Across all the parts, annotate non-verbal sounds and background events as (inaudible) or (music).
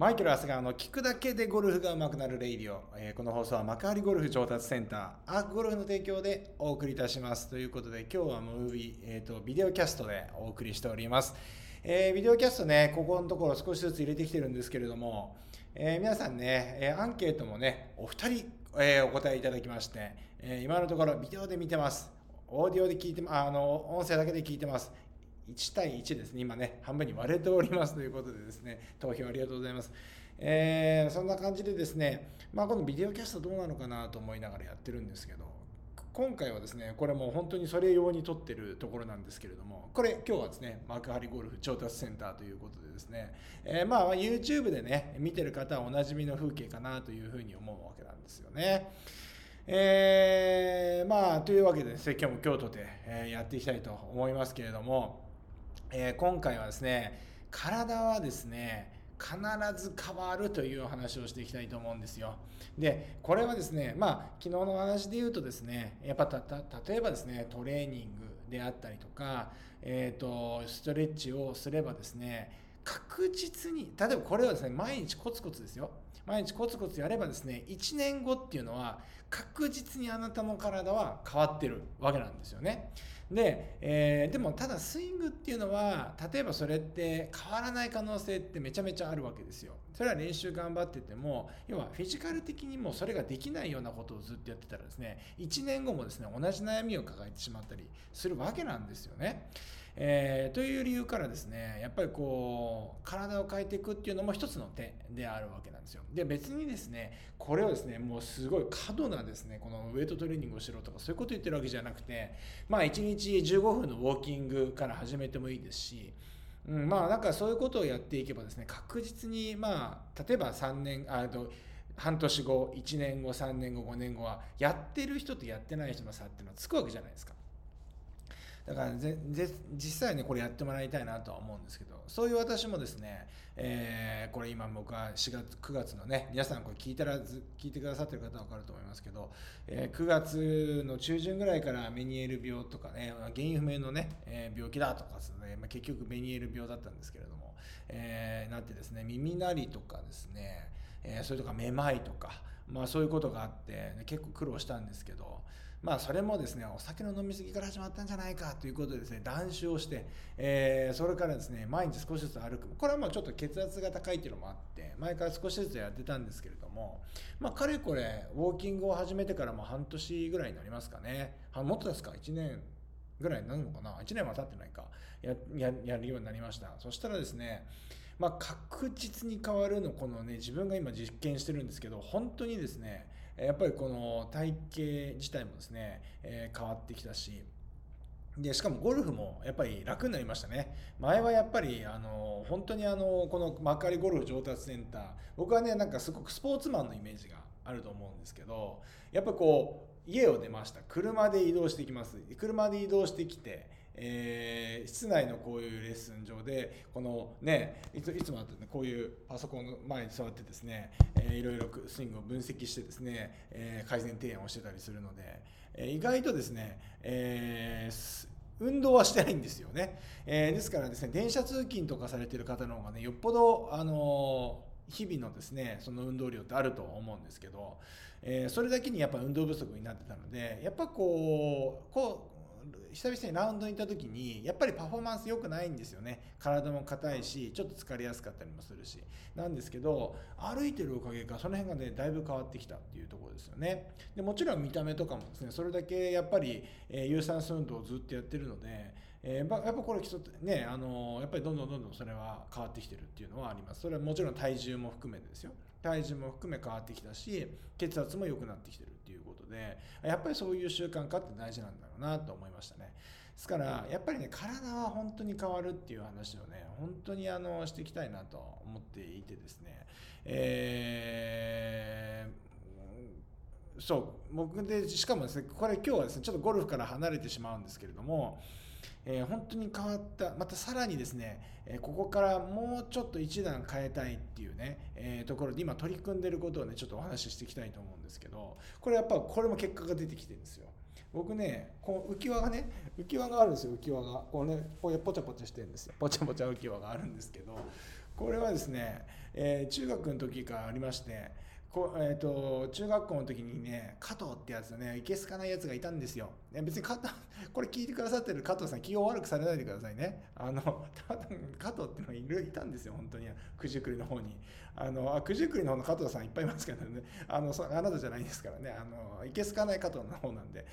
マイケル・アスガーの聞くだけでゴルフが上手くなる radio、えー、この放送は幕張ゴルフ上達センターアークゴルフの提供でお送りいたします。ということで今日はムービー、えーと、ビデオキャストでお送りしております、えー、ビデオキャストねここのところ少しずつ入れてきてるんですけれども、えー、皆さんね、えアンケートもねお二人、えお答えいただきまして、え今のところビデオで見てます。オーディオで聞いてあの音声だけで聞いてます。1対1ですね、今ね、半分に割れておりますということでですね、投票ありがとうございます。えー、そんな感じでですね、まあ、このビデオキャストどうなのかなと思いながらやってるんですけど、今回はですね、これもう本当にそれ用に撮ってるところなんですけれども、これ今日はですね、幕張ゴルフ調達センターということでですね、えー、まあ YouTube でね、見てる方はおなじみの風景かなというふうに思うわけなんですよね。えー、まあというわけでですね、今日も京都で、えやっていきたいと思いますけれども、えー、今回はですね体はですね必ず変わるという話をしていきたいと思うんですよ。でこれはですねまあ昨日の話で言うとですねやっぱた例えばですねトレーニングであったりとか、えーと、ストレッチをすればですね確実に例えばこれはですね毎日コツコツですよ毎日コツコツやればですね1年後っていうのは確実にあなたの体は変わってるわけなんですよね。で、えー、でもただスイングっていうのは例えばそれって変わらない可能性ってめちゃめちゃあるわけですよ。それは練習頑張ってても要はフィジカル的にもそれができないようなことをずっとやってたらですね1年後もですね同じ悩みを抱えてしまったりするわけなんですよね。えー、という理由からですねやっぱりこう体を変えていくっていうのも一つの手であるわけなんですよで別にですねこれをですねもうすごい過度なですねこのウェイトトレーニングをしろとかそういうこと言ってるわけじゃなくてまあ1日15分のウォーキングから始めてもいいですしうん、まあなんかそういうことをやっていけばですね確実にまあ例えば3年あと半年後1年後3年後5年後はやってる人とやってない人の差っていうのはつくわけじゃないですか。だからぜ実際ねこれやってもらいたいなとは思うんですけどそういう私もですね、えー、これ今僕は4月9月のね皆さんこれ聞いたら聞いてくださってる方は分かると思いますけど、えー、9月の中旬ぐらいからメニエール病とかね原因不明のね、えー、病気だとかですね、まあ、結局メニエール病だったんですけれども、えー、なってですね耳鳴りとかですね、え、それとかめまいとかまあそういうことがあって結構苦労したんですけどまあそれもですねお酒の飲み過ぎから始まったんじゃないかということでですね断酒をして、えー、それからですね毎日少しずつ歩く。これはまあちょっと血圧が高いっていうのもあって前から少しずつやってたんですけれどもまあかれこれウォーキングを始めてからも半年ぐらいになりますかね。もっとですか？1年ぐらいになるのかな？1年は経ってないか。やややるようになりました。そしたらですねまあ、確実に変わるのこのね自分が今実験してるんですけど本当にですねやっぱりこの体型自体もですね、えー、変わってきたしでしかもゴルフもやっぱり楽になりましたね。前はやっぱりあの本当にあのこの幕張ゴルフ上達センター僕はねなんかすごくスポーツマンのイメージがあると思うんですけどやっぱこう家を出ました。車で移動してきます。車で移動してきてえー、室内のこういうレッスン場でこのねいついつもあってねこういうパソコンの前に座ってですね、えー、いろいろスイングを分析してですね、えー、改善提案をしてたりするので、えー、意外とですね、えー、運動はしてないんですよね、えー、ですからですね電車通勤とかされてる方の方がねよっぽどあの日々のですねその運動量ってあると思うんですけど、えー、それだけにやっぱ運動不足になってたのでやっぱこうこう久々にラウンドに行った時にやっぱりパフォーマンス良くないんですよね。体も硬いしちょっと疲れやすかったりもするし。なんですけど歩いてるおかげかその辺がねだいぶ変わってきたっていうところですよね。でもちろん見た目とかもですねそれだけやっぱり、えー、有酸素運動をずっとやってるのでえー、やっぱこれねあのやっぱりどんどんどんどんそれは変わってきてるっていうのはあります。それはもちろん体重も含めてですよ。体重も含め変わってきたし血圧も良くなってきてるっていうことでやっぱりそういう習慣化って大事なんだろうなと思いましたね。ですからやっぱりね体は本当に変わるっていう話をね本当にあのしていきたいなと思っていてですね。えー、そう僕でしかもですねこれ今日はですねちょっとゴルフから離れてしまうんですけれどもえー、本当に変わった。またさらにですね、えー、ここからもうちょっと一段変えたいっていうね、えー、ところで今取り組んでることをねちょっとお話ししていきたいと思うんですけどこれやっぱこれも結果が出てきてるんですよ。僕ねこう浮き輪がね浮き輪があるんですよ浮き輪が。こうねこうポチャポチャしてるんですよ。ポチャポチャ浮き輪があるんですけどこれはですねえ、中学の時からありましてこえーと、中学校の時にね加藤ってやつねいけすかないやつがいたんですよ。別に加藤 (laughs) これ聞いてくださってる加藤さん気を悪くされないでくださいね。あの多分加藤っていうのがいるいたんですよ本当に。九十九里の方に。あのあ九十九里の方の加藤さんいっぱいいますからね。あのそあなたじゃないですからね。あのいけすかない加藤の方なんで。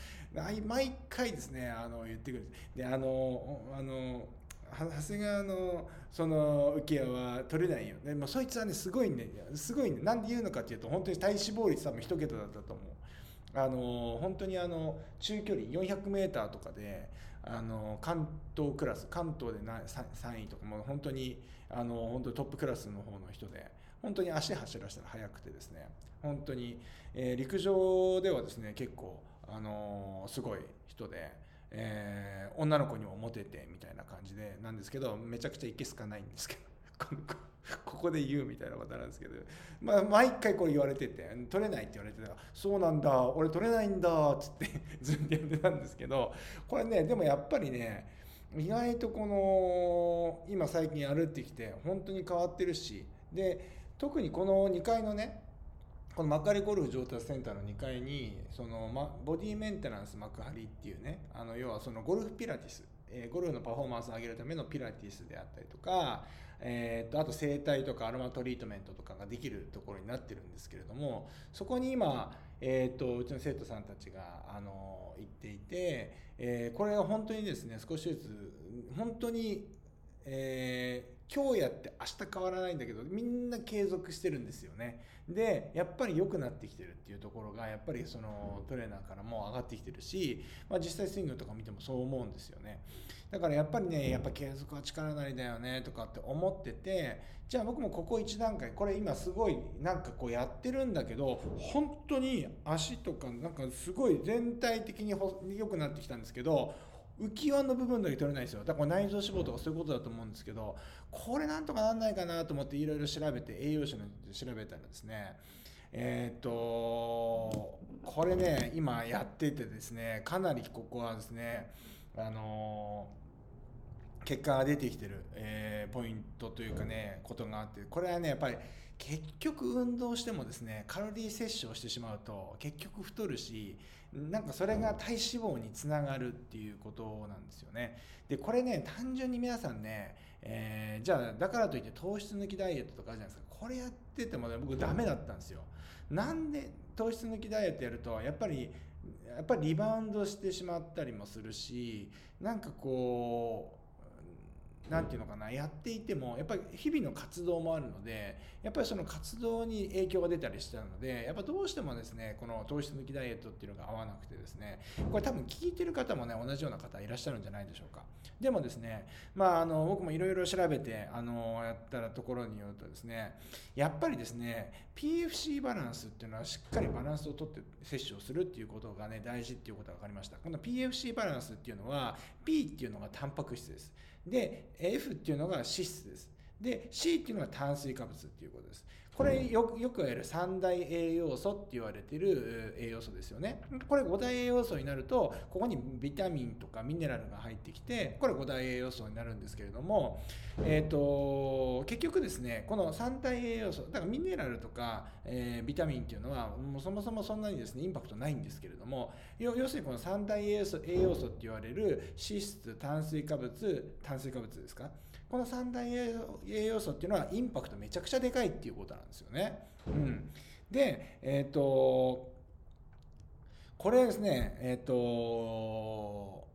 毎回ですねあの言ってくる。であのあの長谷川のその浮世は取れないよ、ね、まあ、そいつはねすごいね。すごいね。なんで言うのかっていうと本当に体脂肪率多分一桁だったと思う。あの本当にあの中距離 400m とかであの関東クラス関東で 3, 3位とかも本当にあの本当にトップクラスの方の人で本当に足走らせたら速くてですね。本当に、えー、陸上ではですね結構あのすごい人で。えー、女の子にもモテてみたいな感じでなんですけどめちゃくちゃいけすかないんですけど (laughs) ここで言うみたいなことなんですけど、まあ、毎回これ言われてて取れないって言われてたら「そうなんだ俺取れないんだ」っつって (laughs) ずっとやってたんですけどこれねでもやっぱりね意外とこの今最近歩ってきて本当に変わってるしで特にこの2階のねこの幕張ゴルフ上達センターの2階にその、ま、ボディメンテナンス幕張っていうねあの要はそのゴルフピラティス、えー、ゴルフのパフォーマンスを上げるためのピラティスであったりとか、えー、とあと整体とかアロマトリートメントとかができるところになってるんですけれどもそこに今、えー、とうちの生徒さんたちがあの行っていて、え、これが本当にですね少しずつ本当に、えー、今日やって明日変わらないんだけどみんな継続してるんですよね。でやっぱり良くなってきてるっていうところがやっぱりそのトレーナーからも上がってきてるし、まあ、実際スイングとか見てもそう思うんですよねだからやっぱりねやっぱ継続は力なりだよねとかって思っててじゃあ僕もここ1段階これ今すごいなんかこうやってるんだけど本当に足とかなんかすごい全体的に良くなってきたんですけど浮き輪の部分だけ取れないですよ。だから内臓脂肪とかそういうことだと思うんですけどこれなんとかなんないかなと思っていろいろ調べて栄養士の調べたらですねえっ、ー、とこれね今やっててですねかなりここはですねあの結果が出てきてる、えー、ポイントというかねことがあってこれはねやっぱり結局運動してもですねカロリー摂取をしてしまうと結局太るしなんかそれが体脂肪につながるっていうことなんですよね。でこれね単純に皆さんね、えー、じゃあだからといって糖質抜きダイエットとかあるじゃないですか。これやっててもね僕ダメだったんですよ。なんで糖質抜きダイエットやるとやっぱりやっぱりリバウンドしてしまったりもするしなんかこう何て言うのかなやっていてもやっぱり日々の活動もあるのでやっぱりその活動に影響が出たりしたのでやっぱどうしてもですねこの糖質抜きダイエットっていうのが合わなくてですねこれ多分聞いてる方もね同じような方いらっしゃるんじゃないでしょうか。でもですねまああの僕もいろいろ調べてあのやったらところによるとですねやっぱりですね PFC バランスっていうのはしっかりバランスをとって摂取をするっていうことがね大事っていうことが分かりました。この PFC バランスっていうのは P っていうのがタンパク質です。で F っていうのが脂質です。で C っていうのが炭水化物っていうことです。これよよく言われる三大栄養素って言われてる栄養素ですよね。これ5大栄養素になるとここにビタミンとかミネラルが入ってきてこれ5大栄養素になるんですけれども、えーと、結局ですねこの三大栄養素だからミネラルとか、えー、ビタミンっていうのはもうそもそもそんなにですねインパクトないんですけれども要するにこの三大栄養素栄養素って言われる脂質炭水化物炭水化物ですか？この三大栄養素っていうのはインパクトめちゃくちゃでかいっていうことなんですよね。うん、で、えっ、ー、とこれですねえっ、ー、と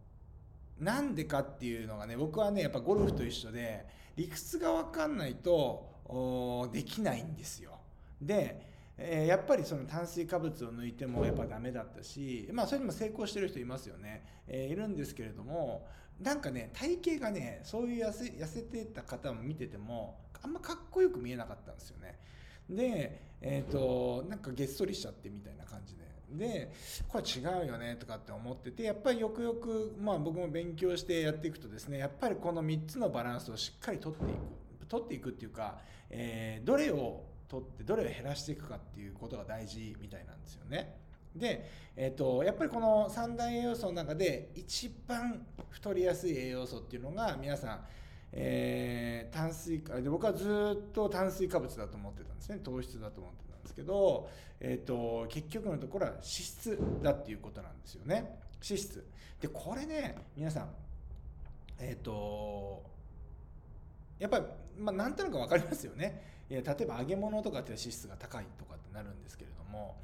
なんでかっていうのがね僕はねやっぱゴルフと一緒で理屈が分かんないとできないんですよ。でえー、やっぱりその炭水化物を抜いてもやっぱダメだったし、まあ、それにも成功してる人いますよね、えー、いるんですけれどもなんかね体型がねそういう痩せ痩せてた方も見ててもあんまかっこよく見えなかったんですよね。でえっ、ー、となんかげっそりしちゃってみたいな感じで。でこれ違うよねとかって思っててやっぱりよくよく、まあ、僕も勉強してやっていくとですねやっぱりこの3つのバランスをしっかりとっていく。取っていくっていうか、えー、どれを取ってどれを減らしていくかっていうことが大事みたいなんですよね。で、えーと、やっぱりこの三大栄養素の中で一番太りやすい栄養素っていうのが皆さん、えー、炭水化で僕はずっと炭水化物だと思ってたんですね。糖質だと思ってたんですけど、えーと、結局のところは脂質だっていうことなんですよね。脂質。でこれね皆さんえっ、ー、とやっぱり、まあ、なんとなく分かりますよね。例えば揚げ物とかって脂質が高いとかってなるんですけれども、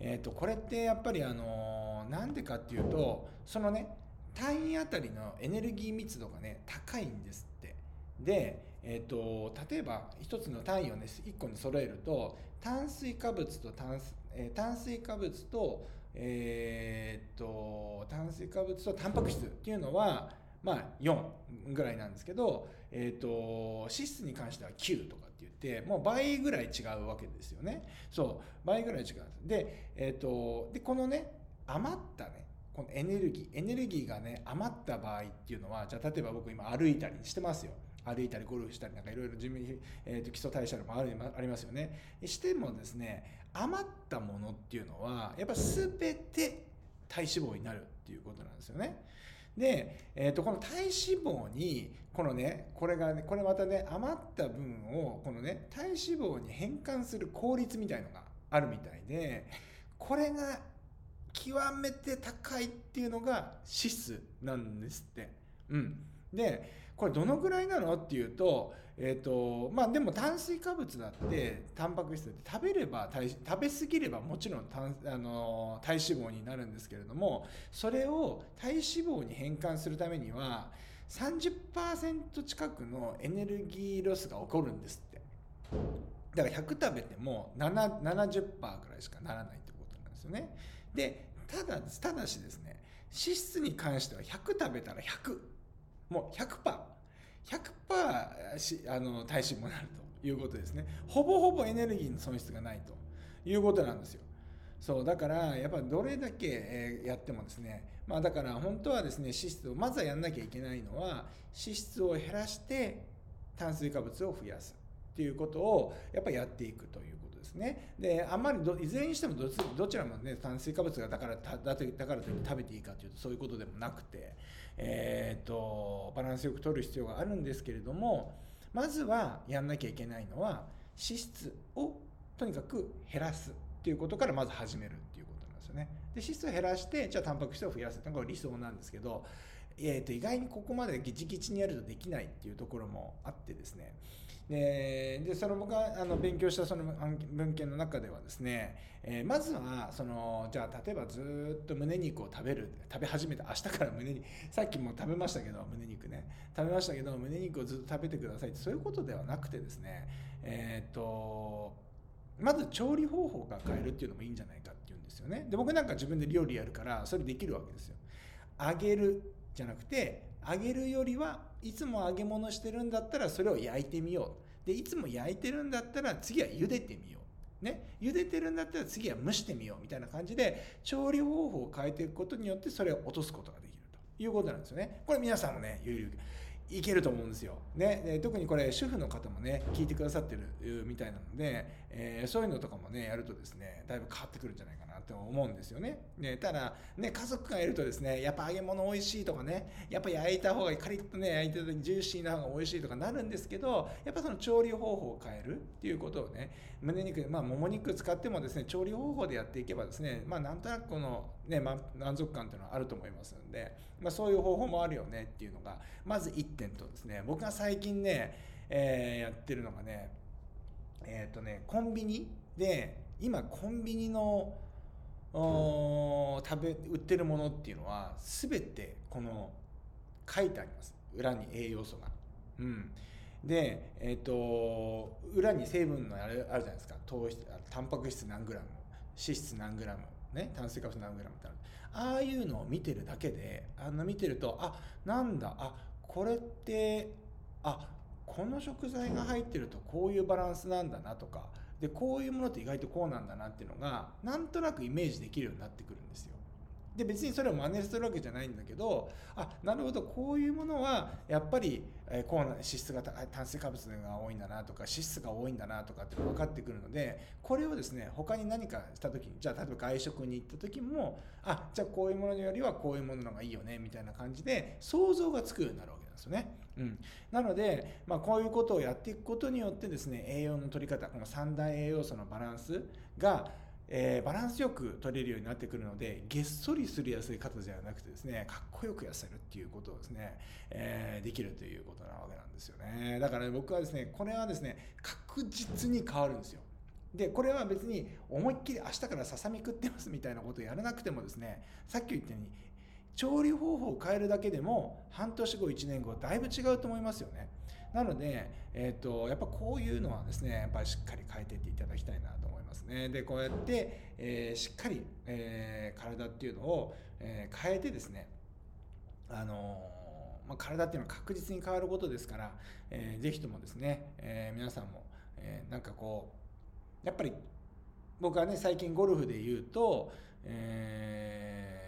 えー、とこれってやっぱりあのなんでかっていうとそのね単位あたりのエネルギー密度がね高いんですって。で、えーと、例えば1つの単位をね1個に揃えると炭水化物と炭,、え、炭水化物と,、えーと、炭水化物とタンパク質っていうのはまあ4ぐらいなんですけど、えーと、脂質に関しては9とかって言ってもう倍ぐらい違うわけですよね。そう倍ぐらい違うんで,、でえー、とでこのね余ったねこのエネルギーエネルギーがね余った場合っていうのはじゃあ例えば僕今歩いたりしてますよ。歩いたりゴルフしたりなんかいろいろ準備、えー、と基礎代謝もあるありますよね。してもですね余ったものっていうのはやっぱ全て体脂肪になるっていうことなんですよね。で、えー、とこの体脂肪にこのねこれがねこれまたね余った分をこのね体脂肪に変換する効率みたいのがあるみたいでこれが極めて高いっていうのが脂質なんですって。うん、でこれどのぐらいなの？っていうと,、えーとまあ、でも炭水化物だってタンパク質だって食べれば食べ過ぎればもちろんあの体脂肪になるんですけれどもそれを体脂肪に変換するためには30%近くのエネルギーロスが起こるんですって。だから100食べても70%ぐらいしかならないってことなんですよね。でただただしですね脂質に関しては100食べたら100もう 100%100% しあの体脂もなるということですね。ほぼほぼエネルギーの損失がないということなんですよ。そうだからやっぱりどれだけ、やってもですねまあだから本当はですね脂質をまずはやんなきゃいけないのは脂質を減らして炭水化物を増やす。っていうことをやっぱりやっていくということですね。で、あんまりいずれにしてもどちらもね、炭水化物がだから、だだからといって食べていいかというとそういうことでもなくて、えっ、ー、と、バランスよく取る必要があるんですけれども、まずはやんなきゃいけないのは、脂質をとにかく減らすっていうことからまず始めるっていうことなんですよね。で、脂質を減らして、じゃあタンパク質を増やすっていうのが理想なんですけど、えー、と意外にここまでギチギチにやるとできないっていうところもあってですねででその僕があの勉強したその文献の中ではですね、えー、まずはそのじゃあ例えばずっと胸肉を食べる食べ始めた明日から胸にさっきも食べましたけど胸肉ね。食べましたけど胸肉をずっと食べてくださいってそういうことではなくてですねえっ、とまず調理方法が変えるっていうのもいいんじゃないかっていうんですよね。で僕なんか自分で料理やるからそれできるわけですよ。揚げるじゃなくて揚げるよりはいつも揚げ物してるんだったらそれを焼いてみよう。でいつも焼いてるんだったら次は茹でてみよう。ね。茹でてるんだったら次は蒸してみようみたいな感じで調理方法を変えていくことによってそれを落とすことができるということなんですよね。これ皆さんもねいけると思うんですよ。ね、で特にこれ主婦の方もね聞いてくださってるみたいなので、えー、そういうのとかもねやるとですねだいぶ変わってくるんじゃないかなって思うんですよね。ねただね家族がいるとですねやっぱ揚げ物美味しいとかねやっぱ焼いた方がカリッとね焼いた時ジューシーな方が美味しいとかなるんですけどやっぱその調理方法を変えるっていうことをね胸肉まあもも肉使ってもですね調理方法でやっていけばですねまあなんとなくこのね、ま、満足感っていうのはあると思いますんで、まあ、そういう方法もあるよねっていうのがまず1点とですね僕が最近ね、えー、やってるのがねえっ、ー、とねコンビニで今コンビニの食べ売ってるものっていうのは全てこの書いてあります。裏に栄養素が。うん、で、えーと、裏に成分のあるあるじゃないですか。糖質タンパク質何グラム？脂質何グラム、ね、炭水化物何グラムってあるああいうのを見てるだけであの見てるとあなんだあこれってあこの食材が入ってるとこういうバランスなんだなとかでこういうものって意外とこうなんだなっていうのがなんとなくイメージできるようになってくるんですよ。で別にそれを真似するわけじゃないんだけどあなるほどこういうものはやっぱり、えー、こうな脂質が炭水化物が多いんだなとか脂質が多いんだなとかって分かってくるのでこれをですね他に何かした時にじゃあ例えば外食に行った時もあじゃあこういうものよりはこういうものの方がいいよねみたいな感じで想像がつくようになるわけなんです。よね。うん、なので、まあ、こういうことをやっていくことによってですね栄養の取り方この三大栄養素のバランスがえー、バランスよく取れるようになってくるのでげっそりする痩せ方じゃなくてですねかっこよく痩せるっていうことをですね、えー、できるということなわけなんですよね。だから、僕はですねこれはですね確実に変わるんですよ。でこれは別に思いっきり明日からささみ食ってますみたいなことをやらなくてもですねさっき言ったように調理方法を変えるだけでも半年後1年後だいぶ違うと思いますよね。なので、えーと、やっぱこういうのはですねやっぱりしっかり変えていっていただきたいなと思いますねでこうやって、えー、しっかり、えー、体っていうのを、え、変えてですねあのまあ、体っていうのは確実に変わることですから、えー、ぜひともですね、え、皆さんも、え、なんかこうやっぱり僕はね最近ゴルフで言うと、え、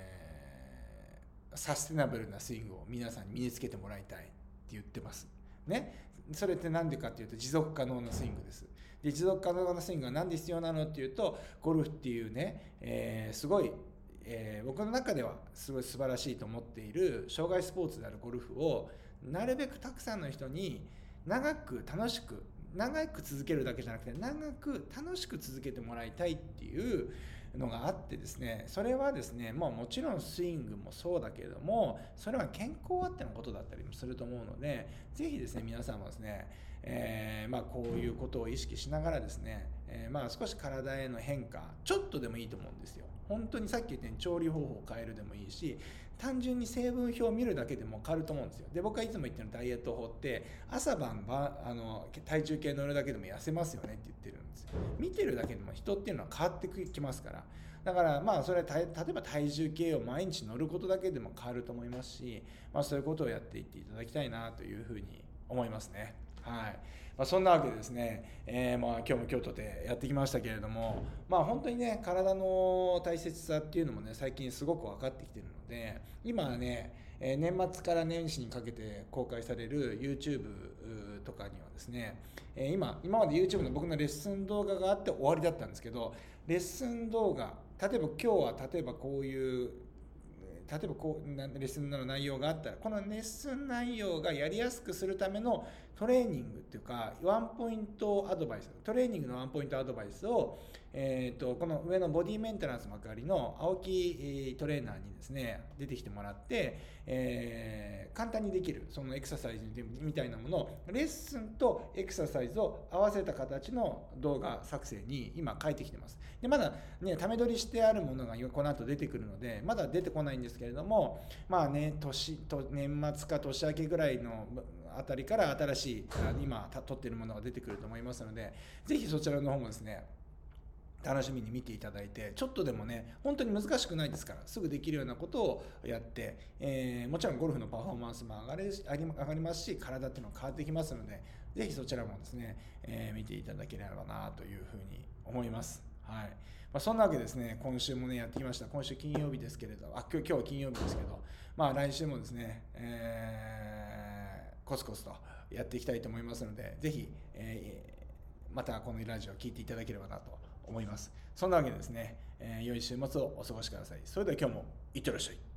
サステナブルなスイングを皆さんに身につけてもらいたいって言ってます。ね、それって何でかっていうと持続可能なスイングです。で持続可能なスイングは何で必要なのっていうとゴルフっていうね、えー、すごい、えー、僕の中ではすごい素晴らしいと思っている障害スポーツであるゴルフをなるべくたくさんの人に長く楽しく長く続けるだけじゃなくて長く楽しく続けてもらいたいっていうのがあってですねそれはですね、まあ、もちろんスイングもそうだけれどもそれは健康あってのことだったりもすると思うのでぜひですね皆さんもですね、えー、まあ、こういうことを意識しながらですね、えー、まあ、少し体への変化ちょっとでもいいと思うんですよ。本当にさっき言ったように調理方法を変えるでもいいし単純に成分表を見るだけでも変わると思うんですよ。で僕はいつも言ってるダイエット法って朝晩ばあの体重計乗るだけでも痩せますよねって言ってるんですよ。見てるだけでも人っていうのは変わってきますから。だからまあそれは例えば体重計を毎日乗ることだけでも変わると思いますし、まあ、そういうことをやっていっていただきたいなというふうに思いますね。はい。まあ、そんなわけでですね、えー、まあ今日も京都でやってきましたけれども、まあ、本当にね体の大切さっていうのもね最近すごく分かってきてるので今はね、えー、年末から年始にかけて公開される YouTube とかにはですね、えー、今今まで YouTube の僕のレッスン動画があって終わりだったんですけどレッスン動画例えば今日は例えばこういう例えばこうレッスンの内容があったらこのレッスン内容がやりやすくするためのトレーニングっていうかワンポイントアドバイス。トレーニングのワンポイントアドバイスを、えーと、この上のボディメンテナンス幕張の青木トレーナーにですね出てきてもらって、えー、簡単にできるそのエクササイズみたいなものをレッスンとエクササイズを合わせた形の動画作成に今書いてきてます。でまだねため撮りしてあるものがこの後出てくるのでまだ出てこないんですけれどもまあね年年末か年明けぐらいのあたりから新しい今撮ってるものが出てくると思いますのでぜひそちらの方もですね楽しみに見ていただいてちょっとでもね本当に難しくないですからすぐできるようなことをやって、えー、もちろんゴルフのパフォーマンスも上がれ上がりますし体っていうのが変わってきますのでぜひそちらもですね、えー、見ていただければなというふうに思います。はいまあ、そんなわけですね、今週もね、やってきました。今週金曜日ですけれど、あ今日今日は金曜日ですけど、まあ来週もですね、えー、コツコツとやっていきたいと思いますので、ぜひ、えー、またこのラジオを聴いていただければなと思います。そんなわけでですね、えー、良い週末をお過ごしください。それでは今日もいってらっしゃい。